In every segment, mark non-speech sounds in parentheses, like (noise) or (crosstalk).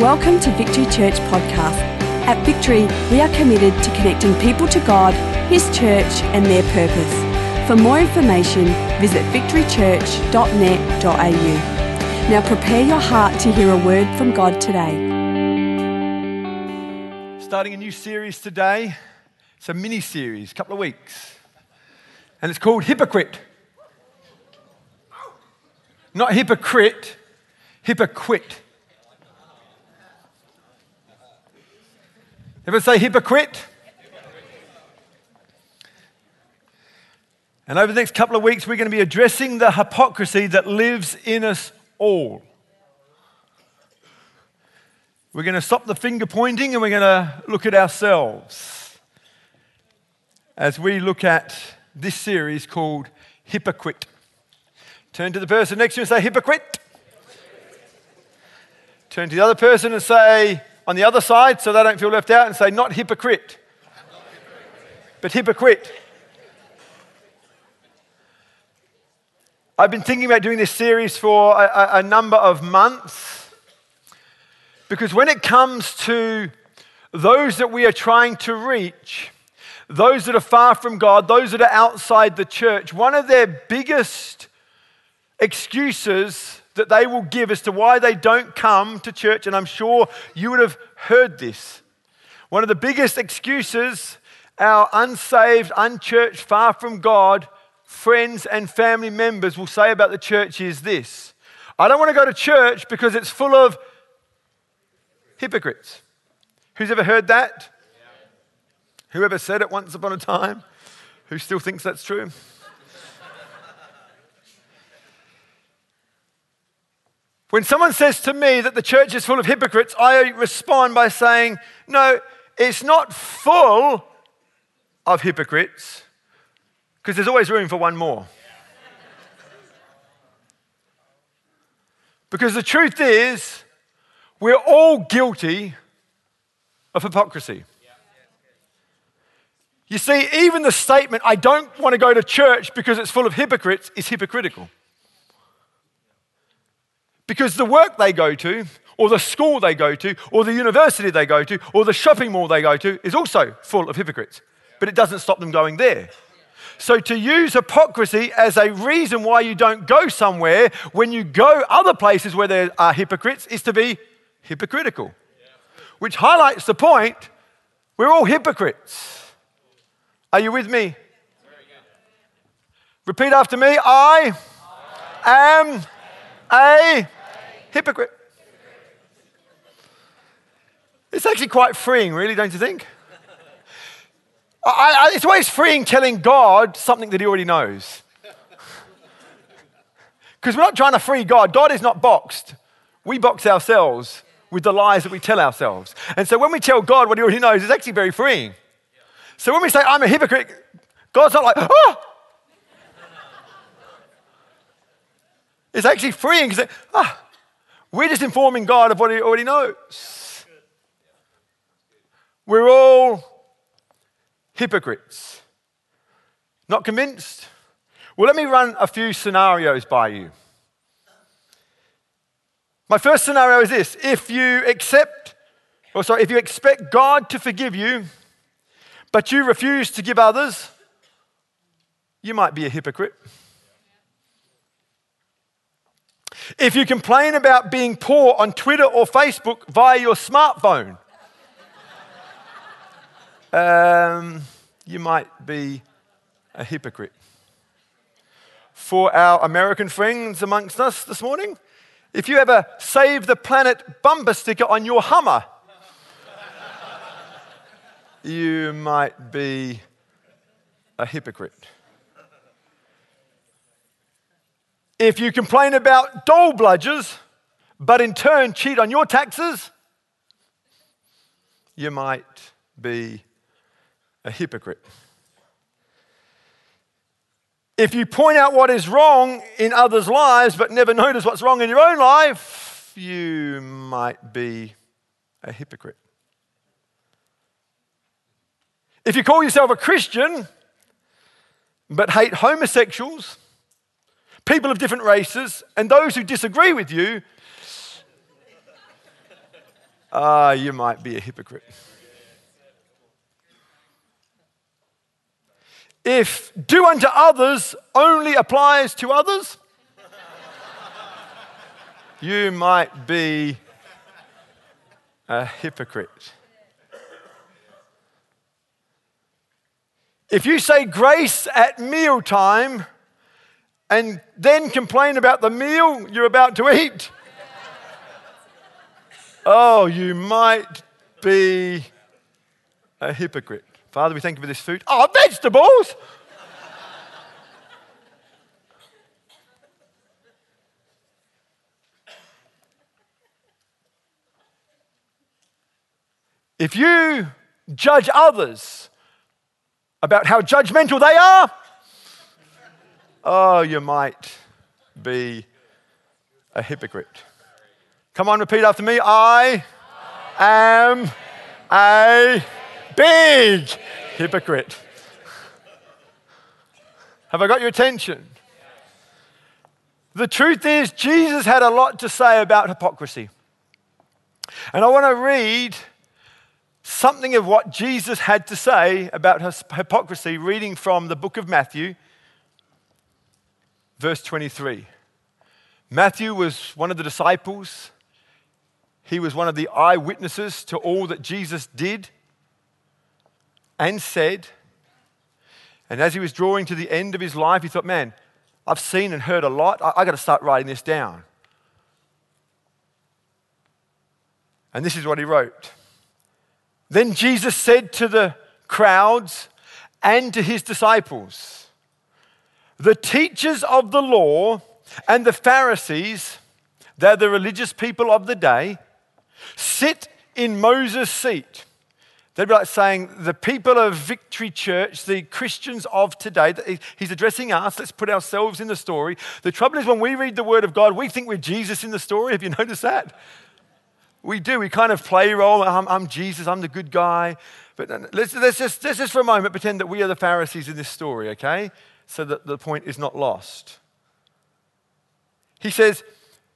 Welcome to Victory Church Podcast. At Victory, we are committed to connecting people to God, His church, and their purpose. For more information, visit victorychurch.net.au. Now prepare your heart to hear a word from God today. Starting a new series today. It's a mini series, a couple of weeks. And it's called Hypocrite. Not hypocrite, hypocrite. Ever say hypocrite? And over the next couple of weeks, we're going to be addressing the hypocrisy that lives in us all. We're going to stop the finger pointing and we're going to look at ourselves as we look at this series called Hypocrite. Turn to the person next to you and say, Hypocrite. Turn to the other person and say, on the other side, so they don't feel left out, and say, Not hypocrite, but hypocrite. I've been thinking about doing this series for a, a, number of months because when it comes to those that we are trying to reach, those that are far from God, those that are outside the church, one of their biggest excuses that they will give as to why they don't come to church, and I'm sure you would have heard this. One of the biggest excuses our unsaved, unchurched, far from God friends and family members will say about the church is this I don't want to go to church because it's full of hypocrites. Who's ever heard that? Whoever said it once upon a time? Who still thinks that's true? When someone says to me that the church is full of hypocrites, I respond by saying, No, it's not full of hypocrites, because there's always room for one more. Because the truth is, we're all guilty of hypocrisy. You see, even the statement, I don't want to go to church because it's full of hypocrites, is hypocritical. Because the work they go to, or the school they go to, or the university they go to, or the shopping mall they go to is also full of hypocrites. But it doesn't stop them going there. So, to use hypocrisy as a reason why you don't go somewhere when you go other places where there are hypocrites is to be hypocritical, which highlights the point we're all hypocrites. Are you with me? Repeat after me I am a hypocrite. It's actually quite freeing, really, don't you think? I, I, it's always freeing telling God something that He already knows. (laughs) Because we're not trying to free God. God is not boxed. We box ourselves with the lies that we tell ourselves. And so when we tell God what He already knows, it's actually very freeing. So when we say, I'm a hypocrite, God's not like, oh! It's actually freeing because ah, we're just informing God of what He already knows. We're all hypocrites. Not convinced? Well, let me run a few scenarios by you. My first scenario is this if you accept, or sorry, if you expect God to forgive you, but you refuse to give others, you might be a hypocrite. If you complain about being poor on Twitter or Facebook via your smartphone, um, you might be a hypocrite. For our American friends amongst us this morning, if you have a Save the Planet bumper sticker on your Hummer, you might be a hypocrite. If you complain about dole bludgers, but in turn cheat on your taxes, you might be a hypocrite. If you point out what is wrong in others' lives but never notice what's wrong in your own life, you might be a hypocrite. If you call yourself a Christian but hate homosexuals, people of different races, and those who disagree with you, ah, you might be a hypocrite. If do unto others only applies to others, you might be a hypocrite. If you say grace at mealtime and then complain about the meal you're about to eat, oh, you might be a hypocrite. Father, we thank you for this food. Oh, vegetables! if you judge others about how judgmental they are, oh, you might be a hypocrite. Come on, repeat after me. I am a big hypocrite. Have I got your attention? The truth is, Jesus had a lot to say about hypocrisy. And I want to read something of what Jesus had to say about hypocrisy, reading from the book of Matthew, verse 23. Matthew was one of the disciples. He was one of the eyewitnesses to all that Jesus did and said. And as he was drawing to the end of his life, he thought, man, I've seen and heard a lot. I, I got to start writing this down. And this is what he wrote. Then Jesus said to the crowds and to his disciples, The teachers of the law and the Pharisees, they're the religious people of the day, sit in Moses' seat. They'd be like saying, the people of Victory Church, the Christians of today, he's addressing us. Let's put ourselves in the story. The trouble is, when we read the Word of God, we think we're Jesus in the story. Have you (laughs) noticed that? We do. We kind of play role. I'm, I'm Jesus, I'm the good guy. But let's, let's, just, let's just for a moment pretend that we are the Pharisees in this story, okay? So that the point is not lost. He says,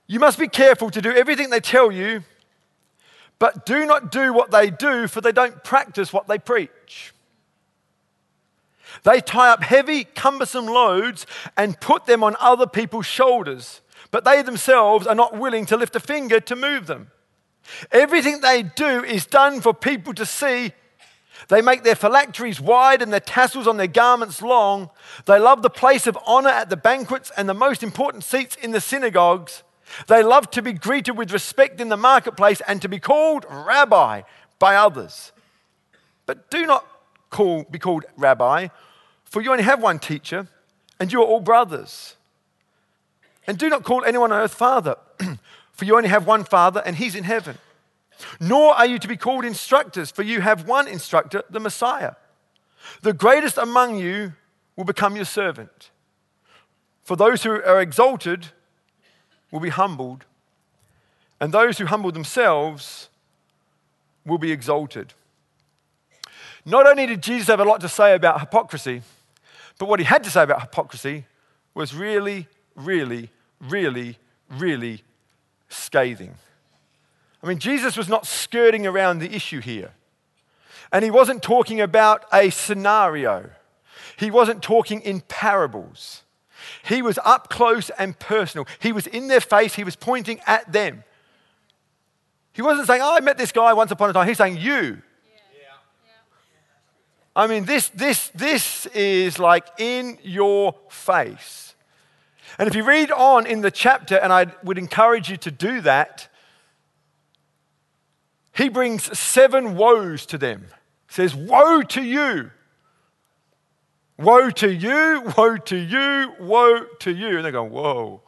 You must be careful to do everything they tell you, but do not do what they do, for they don't practice what they preach. They tie up heavy, cumbersome loads and put them on other people's shoulders, but they themselves are not willing to lift a finger to move them. Everything they do is done for people to see. They make their phylacteries wide and their tassels on their garments long. They love the place of honor at the banquets and the most important seats in the synagogues. They love to be greeted with respect in the marketplace and to be called rabbi by others. But do not call, be called rabbi, for you only have one teacher, and you are all brothers. And do not call anyone on earth father. (clears throat) For you only have one Father, and He's in heaven. Nor are you to be called instructors, for you have one instructor, the Messiah. The greatest among you will become your servant. For those who are exalted will be humbled, and those who humble themselves will be exalted. Not only did Jesus have a lot to say about hypocrisy, but what he had to say about hypocrisy was really, really, really, really scathing. I mean, Jesus was not skirting around the issue here. And he wasn't talking about a scenario, he wasn't talking in parables. He was up close and personal. He was in their face, he was pointing at them. He wasn't saying, Oh, I met this guy once upon a time. He's saying, You. I mean, this, this, this is like in your face. And if you read on in the chapter, and I would encourage you to do that, he brings seven woes to them. He says, Woe to you! Woe to you, woe to you, woe to you. And they go, Whoa.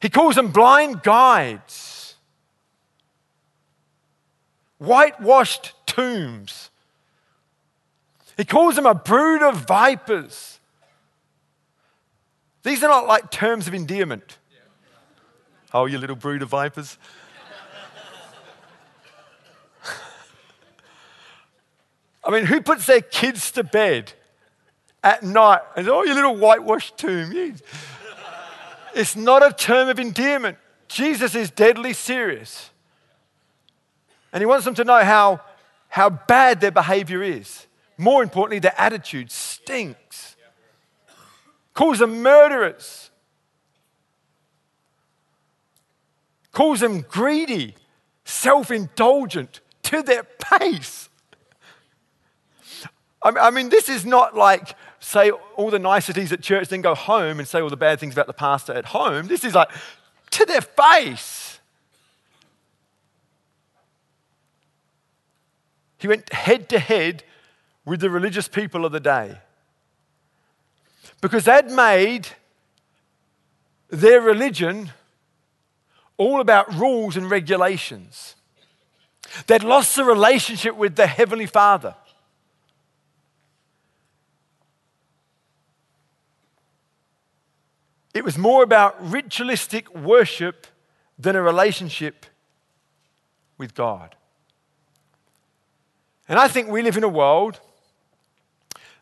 He calls them blind guides, whitewashed tombs. He calls them a brood of vipers. These are not like terms of endearment. Oh, you little brood of vipers. I mean, who puts their kids to bed at night and, oh, you little whitewashed tomb? It's not a term of endearment. Jesus is deadly serious. And he wants them to know how, how bad their behavior is. More importantly, their attitude stinks. Calls them murderers. Calls them greedy, self indulgent to their pace. I mean, this is not like say all the niceties at church, then go home and say all the bad things about the pastor at home. This is like to their face. He went head to head with the religious people of the day because they'd made their religion all about rules and regulations. They'd lost the relationship with the Heavenly Father. It was more about ritualistic worship than a relationship with God. And I think we live in a world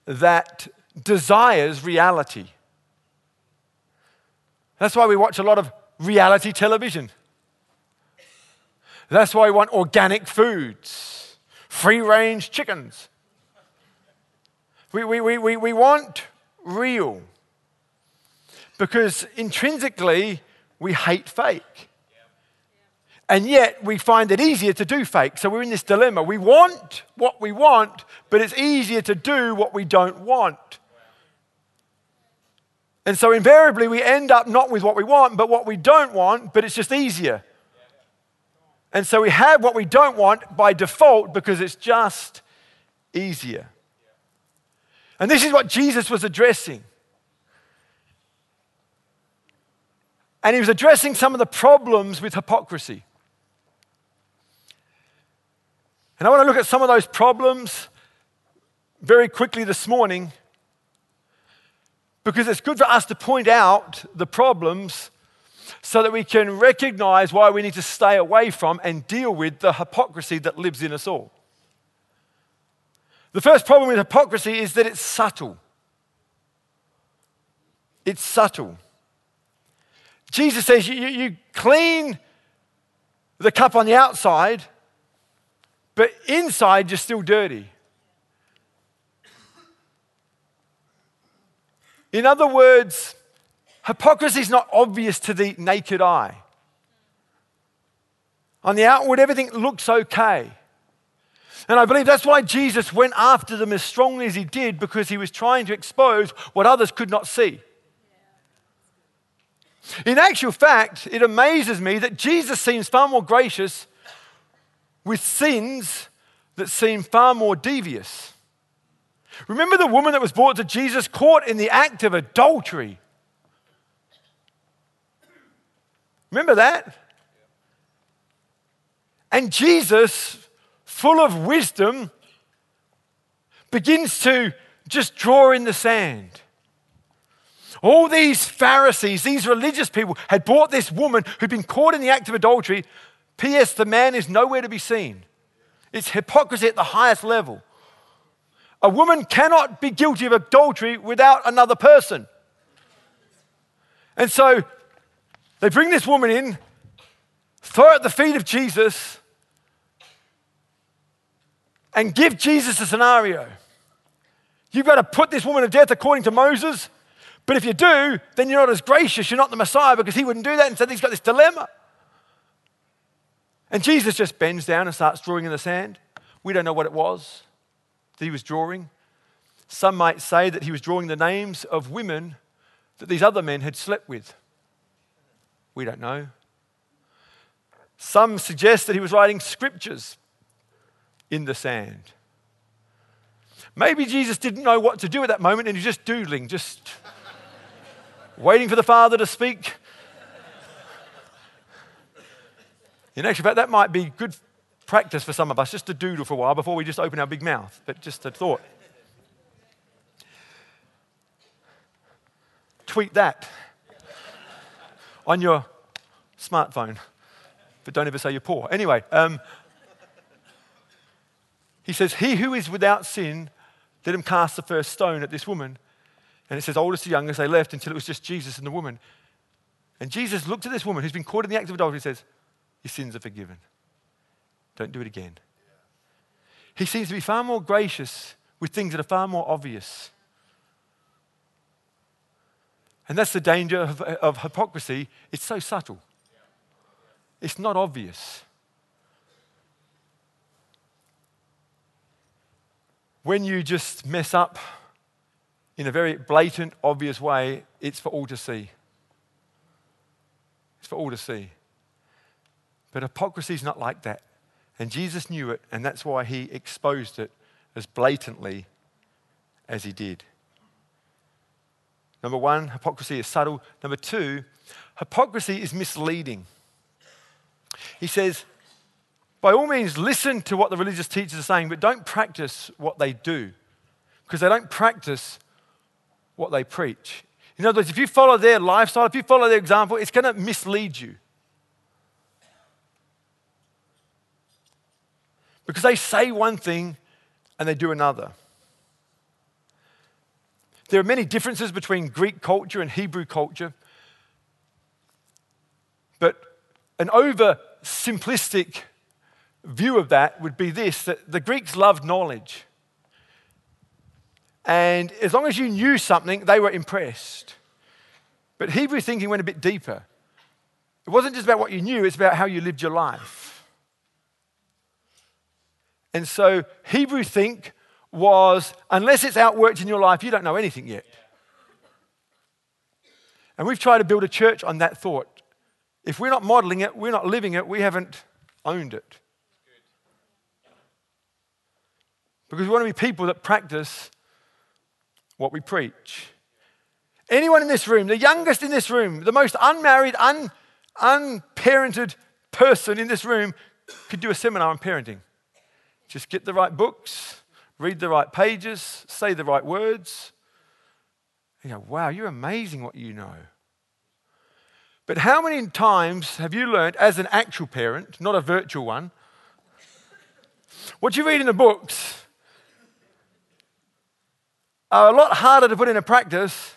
that desires reality. That's why we watch a lot of reality television. That's why we want organic foods, free range chickens. We, we, we, we, we want real because intrinsically we hate fake. And yet we find it easier to do fake. So we're in this dilemma. We want what we want, but it's easier to do what we don't want. And so invariably we end up not with what we want, but what we don't want, but it's just easier. And so we have what we don't want by default because it's just easier. And this is what Jesus was addressing. And he was addressing some of the problems with hypocrisy. And I want to look at some of those problems very quickly this morning because it's good for us to point out the problems so that we can recognize why we need to stay away from and deal with the hypocrisy that lives in us all. The first problem with hypocrisy is that it's subtle. It's subtle. Jesus says you, you clean the cup on the outside, but inside you're still dirty. In other words, hypocrisy is not obvious to the naked eye. On the outward, everything looks okay. And I believe that's why Jesus went after them as strongly as he did, because he was trying to expose what others could not see. In actual fact, it amazes me that Jesus seems far more gracious with sins that seem far more devious. Remember the woman that was brought to Jesus caught in the act of adultery? Remember that? And Jesus, full of wisdom, begins to just draw in the sand. All these Pharisees, these religious people, had brought this woman who'd been caught in the act of adultery. P.S. The man is nowhere to be seen. It's hypocrisy at the highest level. A woman cannot be guilty of adultery without another person. And so they bring this woman in, throw at the feet of Jesus, and give Jesus a scenario. You've got to put this woman to death according to Moses. But if you do, then you're not as gracious. You're not the Messiah because he wouldn't do that. And so he's got this dilemma. And Jesus just bends down and starts drawing in the sand. We don't know what it was that he was drawing. Some might say that he was drawing the names of women that these other men had slept with. We don't know. Some suggest that he was writing scriptures in the sand. Maybe Jesus didn't know what to do at that moment and he's just doodling, just waiting for the Father to speak. In actual fact, that might be good practice for some of us just to doodle for a while before we just open our big mouth. But just a thought. Tweet that on your smartphone, but don't ever say you're poor. Anyway, um, he says, He who is without sin, let him cast the first stone at this woman. And it says, oldest to youngest, they left until it was just Jesus and the woman. And Jesus looked at this woman who's been caught in the act of adultery and says, Your sins are forgiven. Don't do it again. He seems to be far more gracious with things that are far more obvious. And that's the danger of, of hypocrisy. It's so subtle, it's not obvious. When you just mess up in a very blatant, obvious way, it's for all to see. It's for all to see. But hypocrisy is not like that. And Jesus knew it, and that's why he exposed it as blatantly as he did. Number one, hypocrisy is subtle. Number two, hypocrisy is misleading. He says, by all means, listen to what the religious teachers are saying, but don't practice what they do because they don't practice what they preach. In other words, if you follow their lifestyle, if you follow their example, it's going to mislead you. Because they say one thing and they do another. There are many differences between Greek culture and Hebrew culture, but an over simplistic view of that would be this that the Greeks loved knowledge. And as long as you knew something, they were impressed. But Hebrew thinking went a bit deeper. It wasn't just about what you knew, it's about how you lived your life. And so Hebrew think was unless it's outworked in your life, you don't know anything yet. And we've tried to build a church on that thought. If we're not modeling it, we're not living it, we haven't owned it. Because we want to be people that practice what we preach. Anyone in this room, the youngest in this room, the most unmarried, un, unparented person in this room could do a seminar on parenting. Just get the right books, read the right pages, say the right words. You go, wow, you're amazing what you know. But how many times have you learned as an actual parent, not a virtual one, what you read in the books are a lot harder to put into practice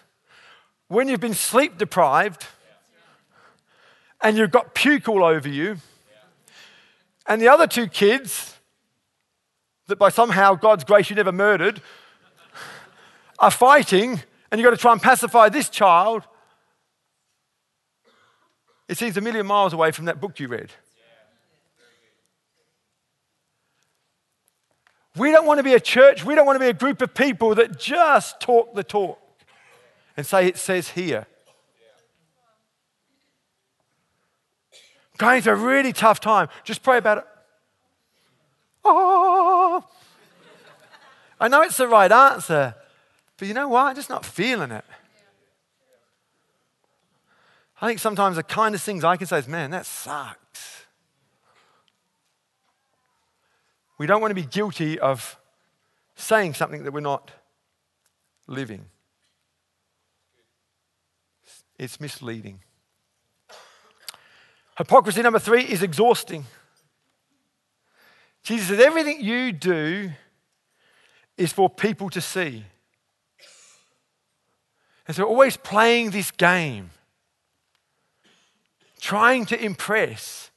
when you've been sleep deprived and you've got puke all over you, and the other two kids that by somehow God's grace you never murdered are fighting, and you've got to try and pacify this child. It seems a million miles away from that book you read. We don't want to be a church, we don't want to be a group of people that just talk the talk and say it says here. Going through a really tough time, just pray about it. Oh, I know it's the right answer, but you know what? I'm just not feeling it. I think sometimes the kindest things I can say is, man, that sucks. We don't want to be guilty of saying something that we're not living. It's misleading. Hypocrisy number three is exhausting. Jesus says, everything you do is for people to see. And so, always playing this game, trying to impress.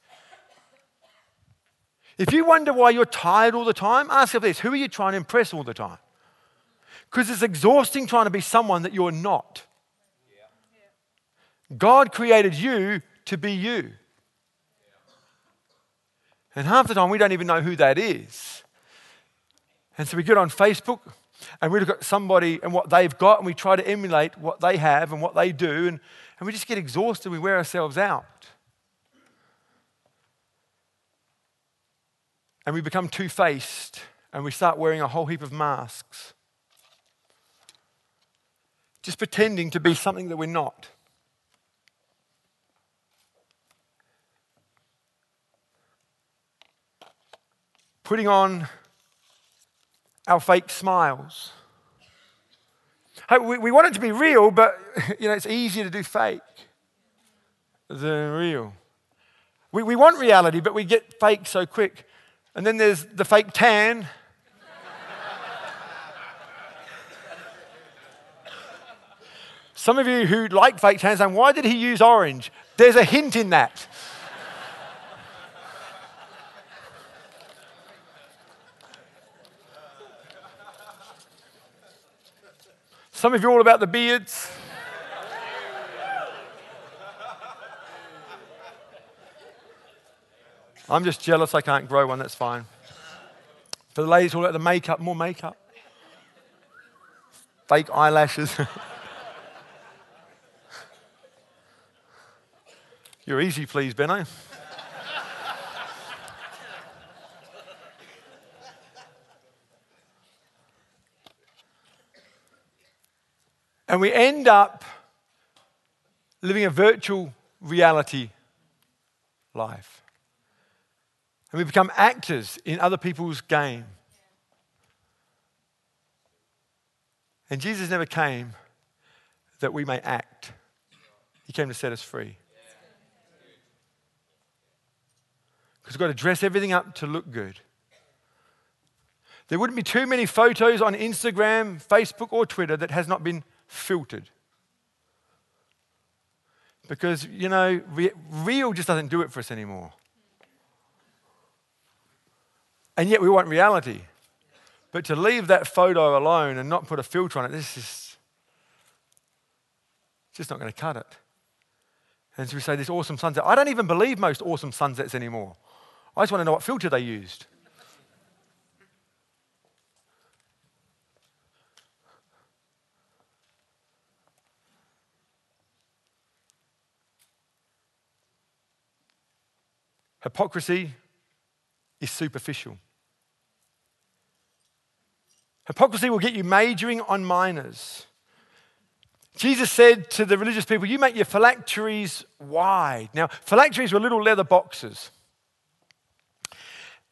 If you wonder why you're tired all the time, ask yourself this who are you trying to impress all the time? Because it's exhausting trying to be someone that you're not. God created you to be you. And half the time we don't even know who that is. And so we get on Facebook and we look at somebody and what they've got and we try to emulate what they have and what they do and, and we just get exhausted. We wear ourselves out. And we become two faced and we start wearing a whole heap of masks. Just pretending to be something that we're not. Putting on our fake smiles. We, we want it to be real, but (laughs) you know, it's easier to do fake than real. We, we want reality, but we get fake so quick. And then there's the fake tan. Some of you who like fake tans saying, why did he use orange? There's a hint in that. Some of you are all about the beards. I'm just jealous I can't grow one, that's fine. For the ladies, all about the makeup, more makeup. Fake eyelashes. (laughs) You're easy, please, Benno. Eh? and we end up living a virtual reality life. And we become actors in other people's game. And Jesus never came that we may act, He came to set us free. Because we've got to dress everything up to look good. There wouldn't be too many photos on Instagram, Facebook, or Twitter that has not been filtered. Because, you know, real just doesn't do it for us anymore. And yet we want reality. But to leave that photo alone and not put a filter on it, this is just not going to cut it. And so we say this awesome sunset. I don't even believe most awesome sunsets anymore. I just want to know what filter they used. Hypocrisy is superficial. Hypocrisy will get you majoring on minors. Jesus said to the religious people, You make your phylacteries wide. Now, phylacteries were little leather boxes.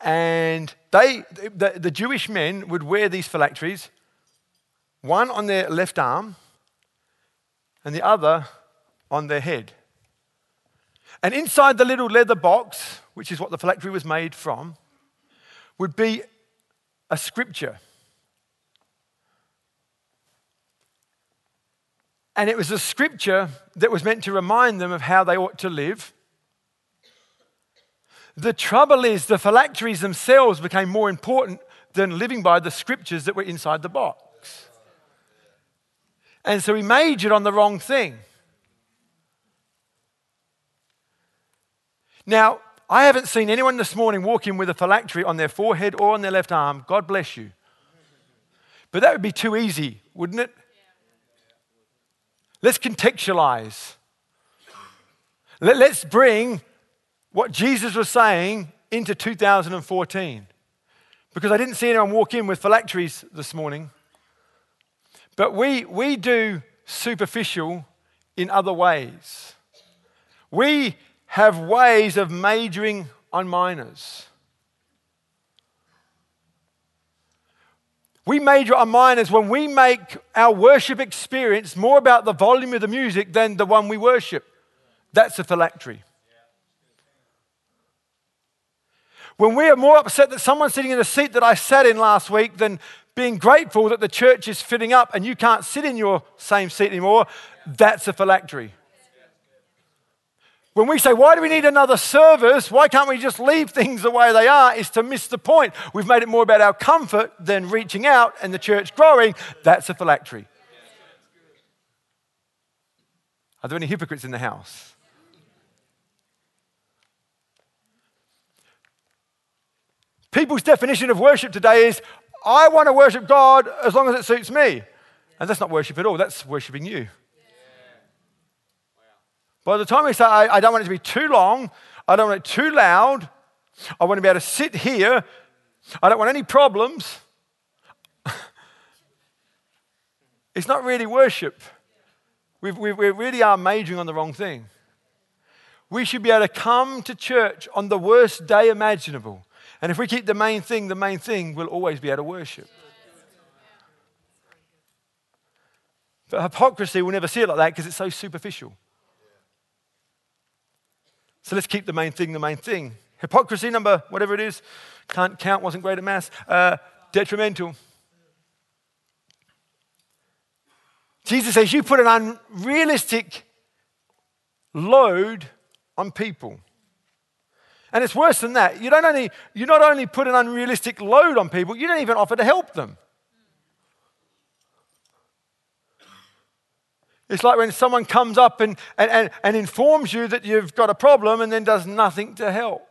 And they, the, the Jewish men would wear these phylacteries, one on their left arm and the other on their head. And inside the little leather box, which is what the phylactery was made from, would be a scripture. And it was a scripture that was meant to remind them of how they ought to live. The trouble is, the phylacteries themselves became more important than living by the scriptures that were inside the box. And so he majored on the wrong thing. Now, I haven't seen anyone this morning walk in with a phylactery on their forehead or on their left arm. God bless you. But that would be too easy, wouldn't it? Let's contextualize. Let, us bring what Jesus was saying into 2014. Because I didn't see anyone walk in with phylacteries this morning. But we, we do superficial in other ways. We have ways of majoring on minors. We major on minors when we make our worship experience more about the volume of the music than the one we worship. That's a phylactery. When we are more upset that someone's sitting in the seat that I sat in last week than being grateful that the church is filling up and you can't sit in your same seat anymore, that's a phylactery. When we say, why do we need another service? Why can't we just leave things the way they are? Is to miss the point. We've made it more about our comfort than reaching out and the church growing. That's a phylactery. Are there any hypocrites in the house? People's definition of worship today is I want to worship God as long as it suits me. And that's not worship at all, that's worshiping you. By the time we say, I, I don't want it to be too long, I don't want it too loud, I want to be able to sit here, I don't want any problems. (laughs) it's not really worship. we we we really are majoring on the wrong thing. We should be able to come to church on the worst day imaginable. And if we keep the main thing the main thing, we'll always be able to worship. But hypocrisy will never see it like that because it's so superficial. So let's keep the main thing the main thing. Hypocrisy, number whatever it is, can't count, wasn't great at maths, uh, detrimental. Jesus says, You put an unrealistic load on people. And it's worse than that. You, don't only, you not only put an unrealistic load on people, you don't even offer to help them. It's like when someone comes up and, and, and, and informs you that you've got a problem and then does nothing to help.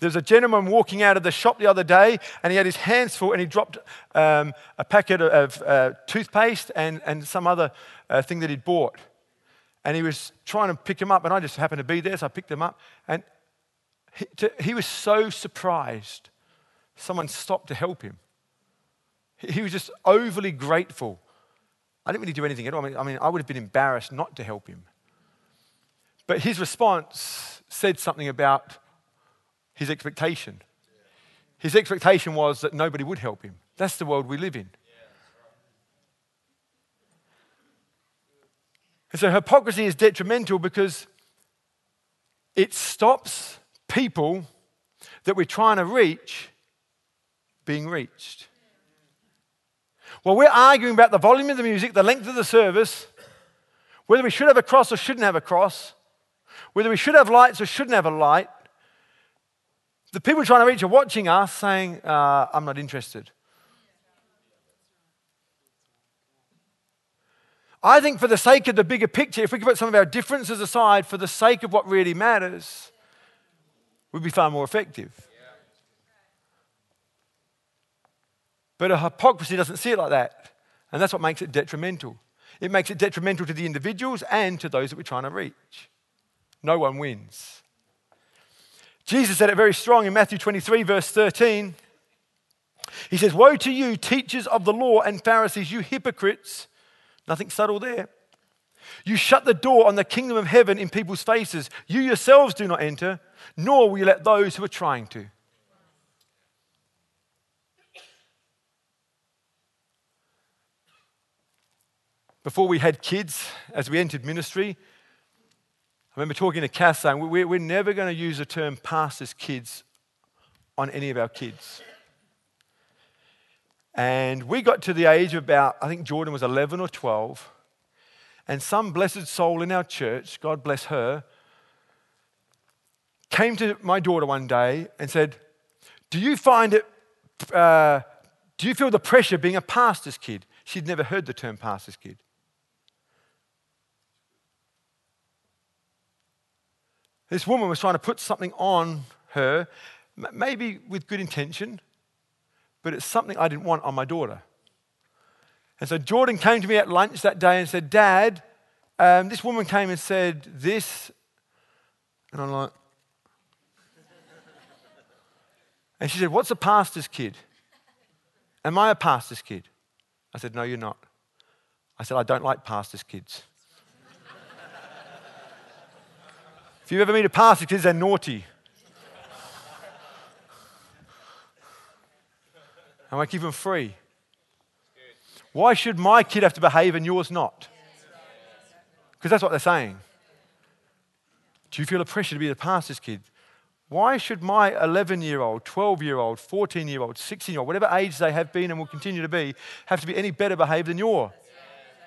There's a gentleman walking out of the shop the other day and he had his hands full and he dropped um, a packet of uh, toothpaste and, and some other uh, thing that he'd bought. And he was trying to pick him up, and I just happened to be there, so I picked him up. And he, to, he was so surprised someone stopped to help him. He, was just overly grateful. I didn't really do anything at all. I mean, I mean, I would have been embarrassed not to help him. But his response said something about his expectation. His expectation was that nobody would help him. That's the world we live in. And so hypocrisy is detrimental because it stops people that we're trying to reach being reached. While we're arguing about the volume of the music, the length of the service, whether we should have a cross or shouldn't have a cross, whether we should have lights or shouldn't have a light, the people trying to reach are watching us saying, uh, I'm not interested. I think, for the sake of the bigger picture, if we could put some of our differences aside for the sake of what really matters, we'd be far more effective. But a hypocrisy doesn't see it like that. And that's what makes it detrimental. It makes it detrimental to the individuals and to those that we're trying to reach. No one wins. Jesus said it very strong in Matthew 23, verse 13. He says, Woe to you, teachers of the law and Pharisees, you hypocrites. Nothing subtle there. You shut the door on the kingdom of heaven in people's faces. You yourselves do not enter, nor will you let those who are trying to. Before we had kids, as we entered ministry, I remember talking to Cass saying, we're, never going to use the term pastors' kids on any of our kids. And we got to the age of about, I think Jordan was 11 or 12. And some blessed soul in our church, God bless her, came to my daughter one day and said, Do you find it, uh, do you feel the pressure being a pastor's kid? She'd never heard the term pastor's kid. This woman was trying to put something on her, maybe with good intention, but it's something I didn't want on my daughter. And so Jordan came to me at lunch that day and said, Dad, um, this woman came and said this. And I'm like, (laughs) and she said, What's a pastor's kid? Am I a pastor's kid? I said, No, you're not. I said, I don't like pastor's kids. If you ever meet a pastor, kids, they're naughty. I want to keep them free. Why should my kid have to behave and yours not? Because that's what they're saying. Do you feel a pressure to be the pastor's kid? Why should my 11 year old, 12 year old, 14 year old, 16 year old, whatever age they have been and will continue to be, have to be any better behaved than your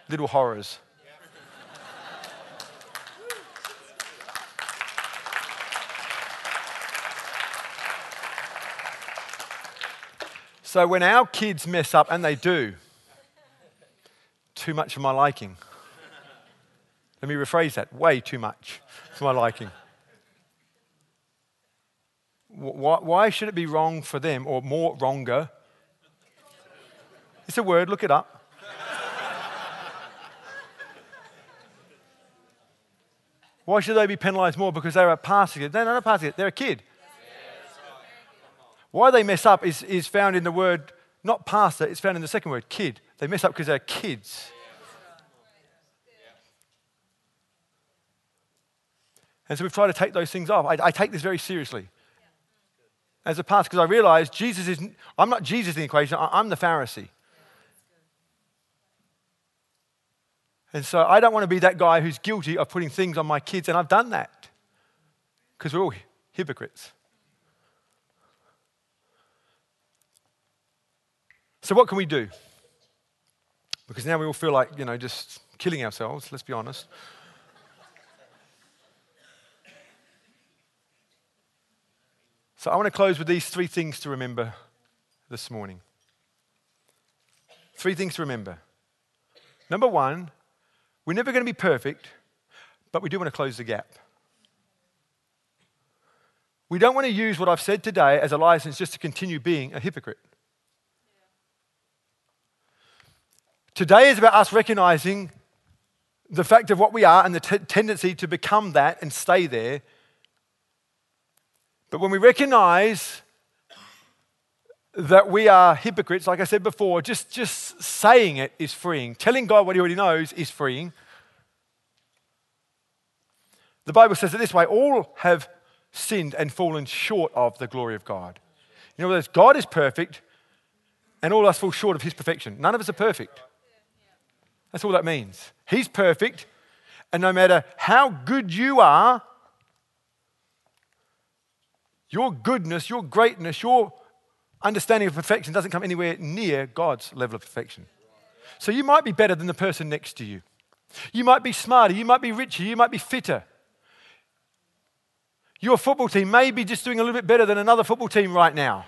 little horrors? So when our kids mess up, and they do, too much for my liking. Let me rephrase that way too much for my liking. Why, should it be wrong for them, or more wronger? It's a word, look it up. Why should they be penalized more? Because they're a it? They're not a it, they're a kid. Why they mess up is, is found in the word, not pastor, it's found in the second word, kid. They mess up because they're kids. And so we've tried to take those things off. I, I take this very seriously as a pastor because I realize Jesus is, I'm not Jesus in the equation, I'm the Pharisee. And so I don't want to be that guy who's guilty of putting things on my kids, and I've done that because we're all hypocrites. So, what can we do? Because now we all feel like, you know, just killing ourselves, let's be honest. So, I want to close with these three things to remember this morning. Three things to remember. Number one, we're never going to be perfect, but we do want to close the gap. We don't want to use what I've said today as a license just to continue being a hypocrite. Today is about us recognizing the fact of what we are and the t- tendency to become that and stay there. But when we recognize that we are hypocrites, like I said before, just, just saying it is freeing. Telling God what He already knows is freeing. The Bible says it this way all have sinned and fallen short of the glory of God. You know, God is perfect, and all of us fall short of His perfection. None of us are perfect. That's all that means. He's perfect, and no matter how good you are, your goodness, your greatness, your understanding of perfection doesn't come anywhere near God's level of perfection. So you might be better than the person next to you. You might be smarter, you might be richer, you might be fitter. Your football team may be just doing a little bit better than another football team right now.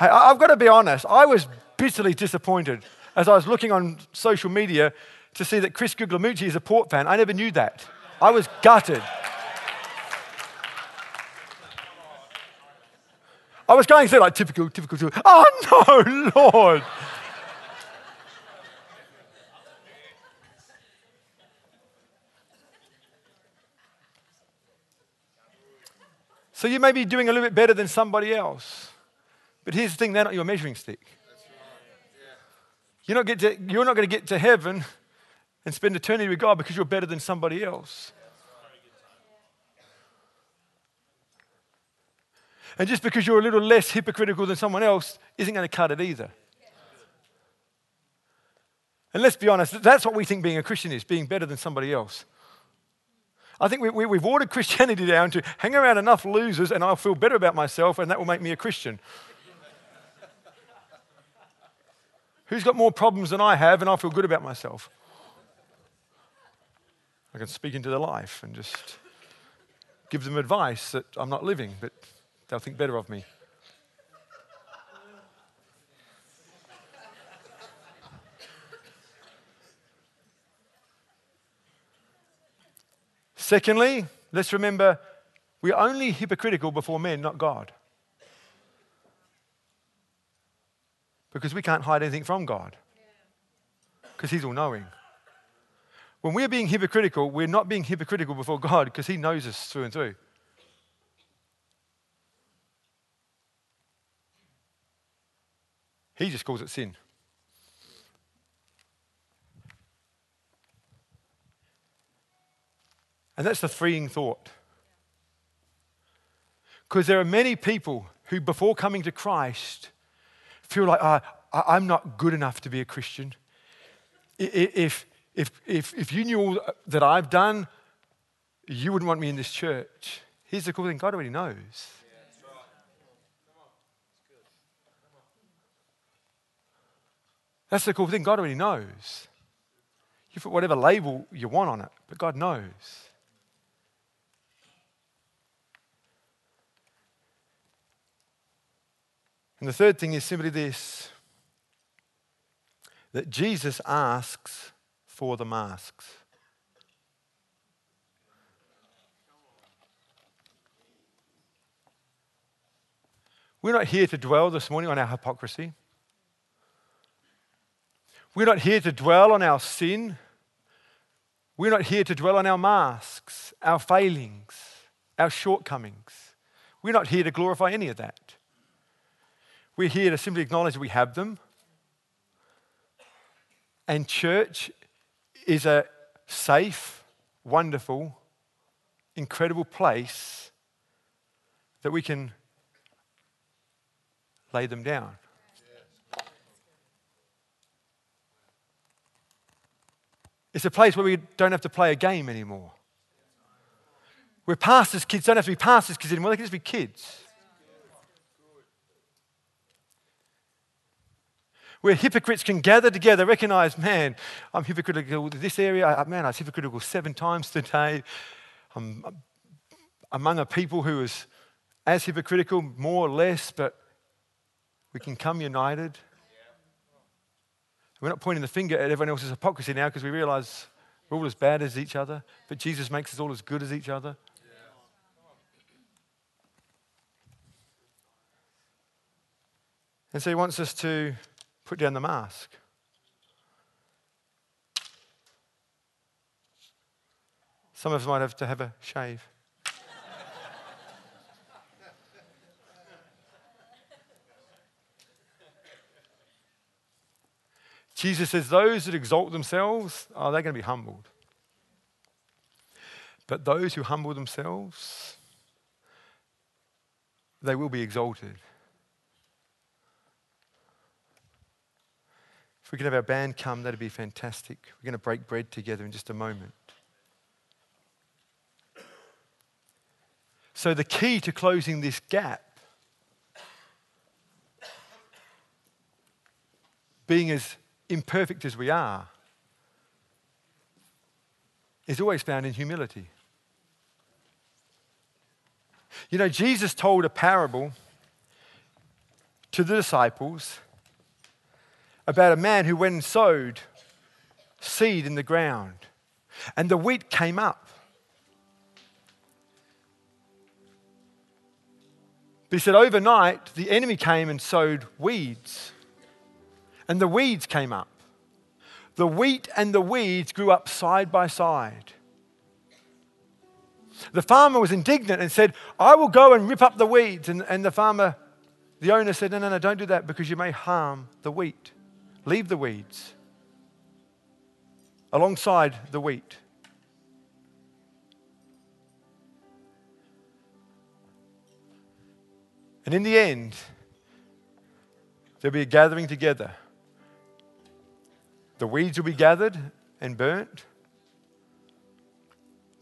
Hey, I've got to be honest, I was bitterly disappointed as I was looking on social media to see that Chris Guglielmucci is a Port fan. I never knew that. I was gutted. I was going through like typical, typical, oh no, (laughs) Lord. So you may be doing a little bit better than somebody else. But here's the thing they're not your measuring stick. You're not, get to, you're not going to get to heaven and spend eternity with God because you're better than somebody else. And just because you're a little less hypocritical than someone else isn't going to cut it either. And let's be honest, that's what we think being a Christian is being better than somebody else. I think we, we, we've ordered Christianity down to hang around enough losers and I'll feel better about myself and that will make me a Christian. Who's got more problems than I have, and I feel good about myself? I can speak into their life and just give them advice that I'm not living, but they'll think better of me. Secondly, let's remember we're only hypocritical before men, not God. Because we can't hide anything from God because He's all knowing. When we're being hypocritical, we're not being hypocritical before God because He knows us through and through. He just calls it sin. And that's the freeing thought. Because there are many people who, before coming to Christ, feel like uh, I'm not good enough to be a Christian. If, if, if, if you knew all that I've done, you wouldn't want me in this church. Here's the cool thing God already knows. That's the cool thing. God already knows. You put whatever label you want on it, but God knows. And the third thing is simply this that Jesus asks for the masks. We're not here to dwell this morning on our hypocrisy. We're not here to dwell on our sin. We're not here to dwell on our masks, our failings, our shortcomings. We're not here to glorify any of that. We're here to simply acknowledge we have them. And church is a safe, wonderful, incredible place that we can lay them down. It's a place where we don't have to play a game anymore. Where pastors' kids don't have to be pastors' kids anymore, they can just be kids. Where hypocrites can gather together, recognize, man, I'm hypocritical in this area. Uh, man, I was hypocritical seven times today. I'm among a people who is as hypocritical, more or less, but we can come united. We're not pointing the finger at everyone else's hypocrisy now because we realize we're all as bad as each other, but Jesus makes us all as good as each other. And so he wants us to put down the mask. Some of us might have to have a shave. Jesus says, Those that exalt themselves, oh, are they going to be humbled? But those who humble themselves, they will be exalted. If we could have our band come, that'd be fantastic. We're going to break bread together in just a moment. So, the key to closing this gap, being as imperfect as we are, is always found in humility. You know, Jesus told a parable to the disciples about a man who went and sowed seed in the ground, and the wheat came up. But he said, overnight, the enemy came and sowed weeds, and the weeds came up. The wheat and the weeds grew up side by side. The farmer was indignant and said, I will go and rip up the weeds. And, and the farmer, the owner said, No, no, no, don't do that because you may harm the wheat. Leave the weeds alongside the wheat. And in the end, there'll be a gathering together. The weeds will be gathered and burnt.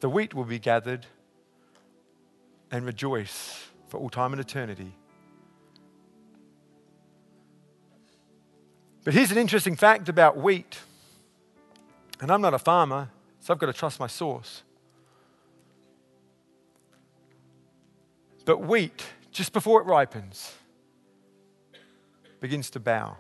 The wheat will be gathered and rejoice for all time and eternity. But here's an interesting fact about wheat. And I'm not a farmer, so I've got to trust my source. But wheat, just before it ripens, begins to bow.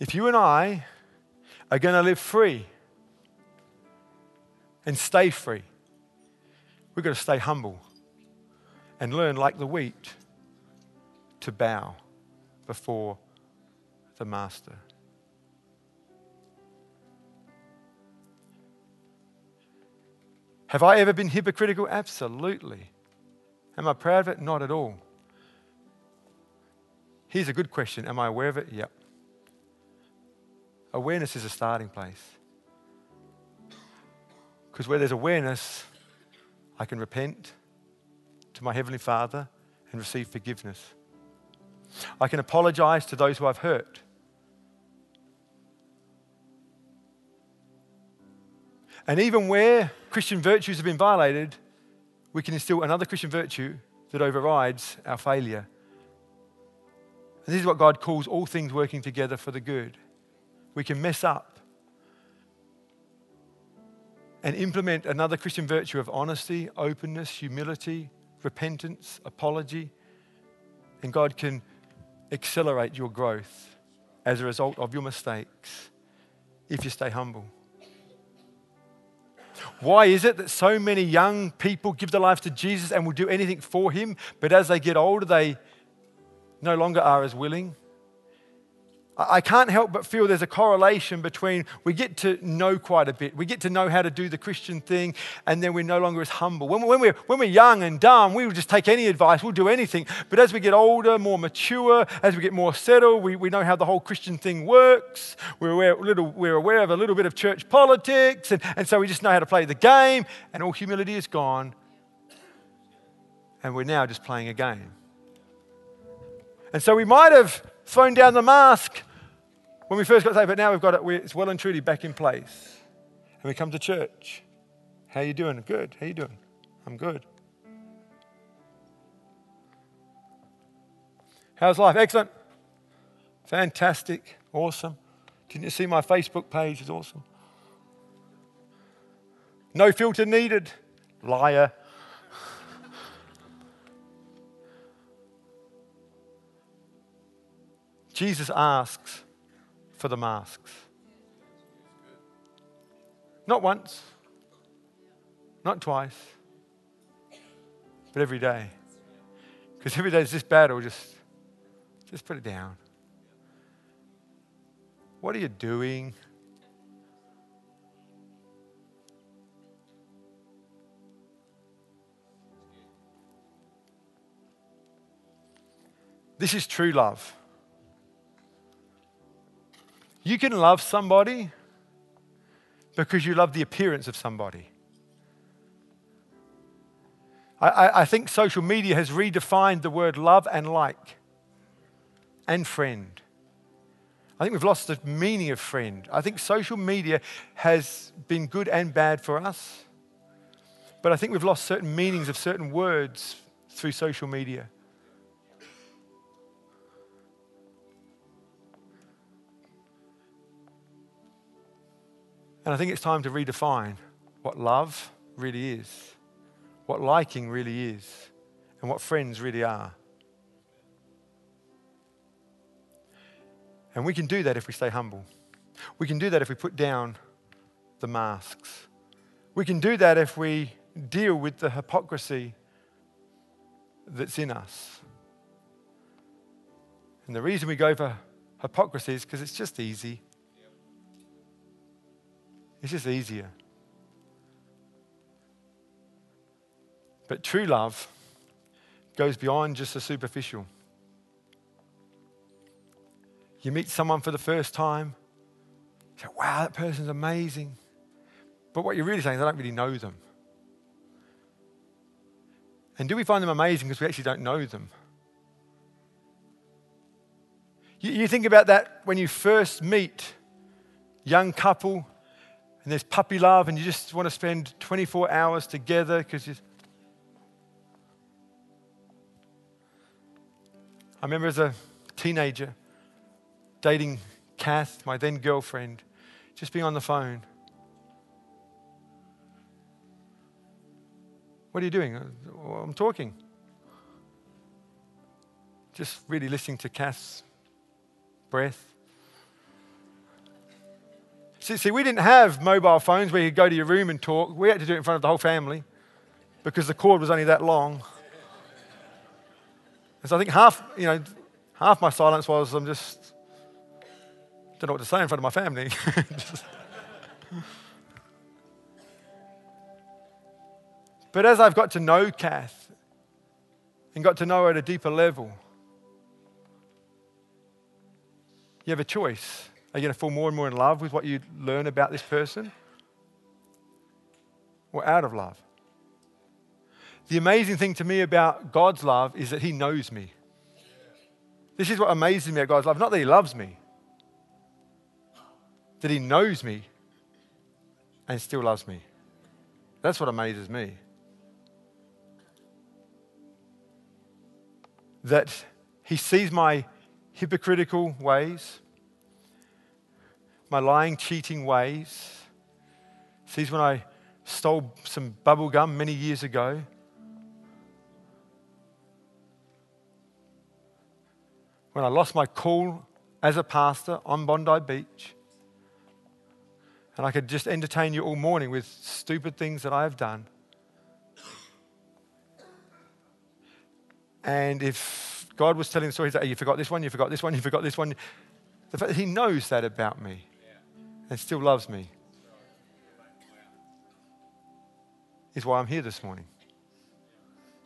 If you and I are going to live free and stay free, we've got to stay humble and learn, like the wheat, to bow before the Master. Have I ever been hypocritical? Absolutely. Am I proud of it? Not at all. Here's a good question Am I aware of it? Yep. Awareness is a starting place. Because where there's awareness, I can repent, to my Heavenly Father and receive forgiveness. I can apologize to those who I've hurt. And even where Christian virtues have been violated, we can instill another Christian virtue that overrides our failure. And this is what God calls all things working together for the good. We can mess up and implement another Christian virtue of honesty, openness, humility, repentance, apology, and God can accelerate your growth as a result of your mistakes if you stay humble. Why is it that so many young people give their lives to Jesus and will do anything for Him, but as they get older, they no longer are as willing? I can't help but feel there's a correlation between we get to know quite a bit, we get to know how to do the Christian thing, and then we're no longer as humble. When, when, we're, when we're young and dumb, we will just take any advice, we'll do anything. But as we get older, more mature, as we get more settled, we, we know how the whole Christian thing works. We're aware, little, we're aware of a little bit of church politics, and, and so we just know how to play the game, and all humility is gone, and we're now just playing a game. And so we might have thrown down the mask when we first got saved, but now we've got it, we, it's well and truly back in place. And we come to church. How you doing? Good. How you doing? I'm good. How's life? Excellent. Fantastic. Awesome. Didn't you see my Facebook page? It's awesome. No filter needed. Liar. Jesus asks, for the masks. Not once, not twice, but every day. Because every day is this battle, just, just put it down. What are you doing? This is true love. You can love somebody because you love the appearance of somebody. I, I, think social media has redefined the word love and like and friend. I think we've lost the meaning of friend. I think social media has been good and bad for us, but I think we've lost certain meanings of certain words through social media. And I think it's time to redefine what love really is, what liking really is, and what friends really are. And we can do that if we stay humble. We can do that if we put down the masks. We can do that if we deal with the hypocrisy that's in us. And the reason we go for hypocrisy is because it's just easy. It's just easier. But true love goes beyond just the superficial. You meet someone for the first time, you say, wow, that person's amazing. But what you're really saying is, I don't really know them. And do we find them amazing because we actually don't know them? You, you think about that when you first meet young couple and there's puppy love, and you just want to spend 24 hours together because you. I remember as a teenager dating Kath, my then girlfriend, just being on the phone. What are you doing? I'm talking. Just really listening to Kath's breath. See, see, we didn't have mobile phones where you could go to your room and talk. We had to do it in front of the whole family because the cord was only that long. And so I think half, you know, half my silence was I'm just don't know what to say in front of my family. (laughs) but as I've got to know Kath and got to know her at a deeper level, you have a choice. Are you going to fall more and more in love with what you learn about this person? Or out of love? The amazing thing to me about God's love is that He knows me. This is what amazes me about God's love. Not that He loves me, that He knows me and still loves me. That's what amazes me. That He sees my hypocritical ways my lying, cheating ways. Sees when I stole some bubble gum many years ago. When I lost my cool as a pastor on Bondi Beach. And I could just entertain you all morning with stupid things that I have done. And if God was telling the story, hey, you forgot this one, you forgot this one, you forgot this one. The fact that He knows that about me and still loves me is why I'm here this morning.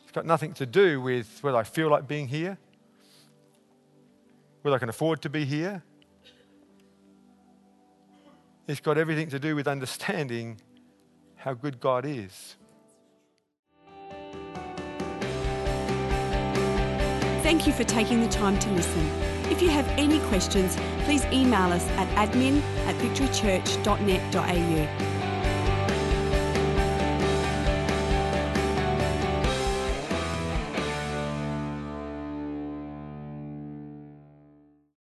It's got nothing to do with whether I feel like being here, whether I can afford to be here. It's got everything to do with understanding how good God is. Thank you for taking the time to listen. If you have any questions, please email us at admin at victorychurch.net.au.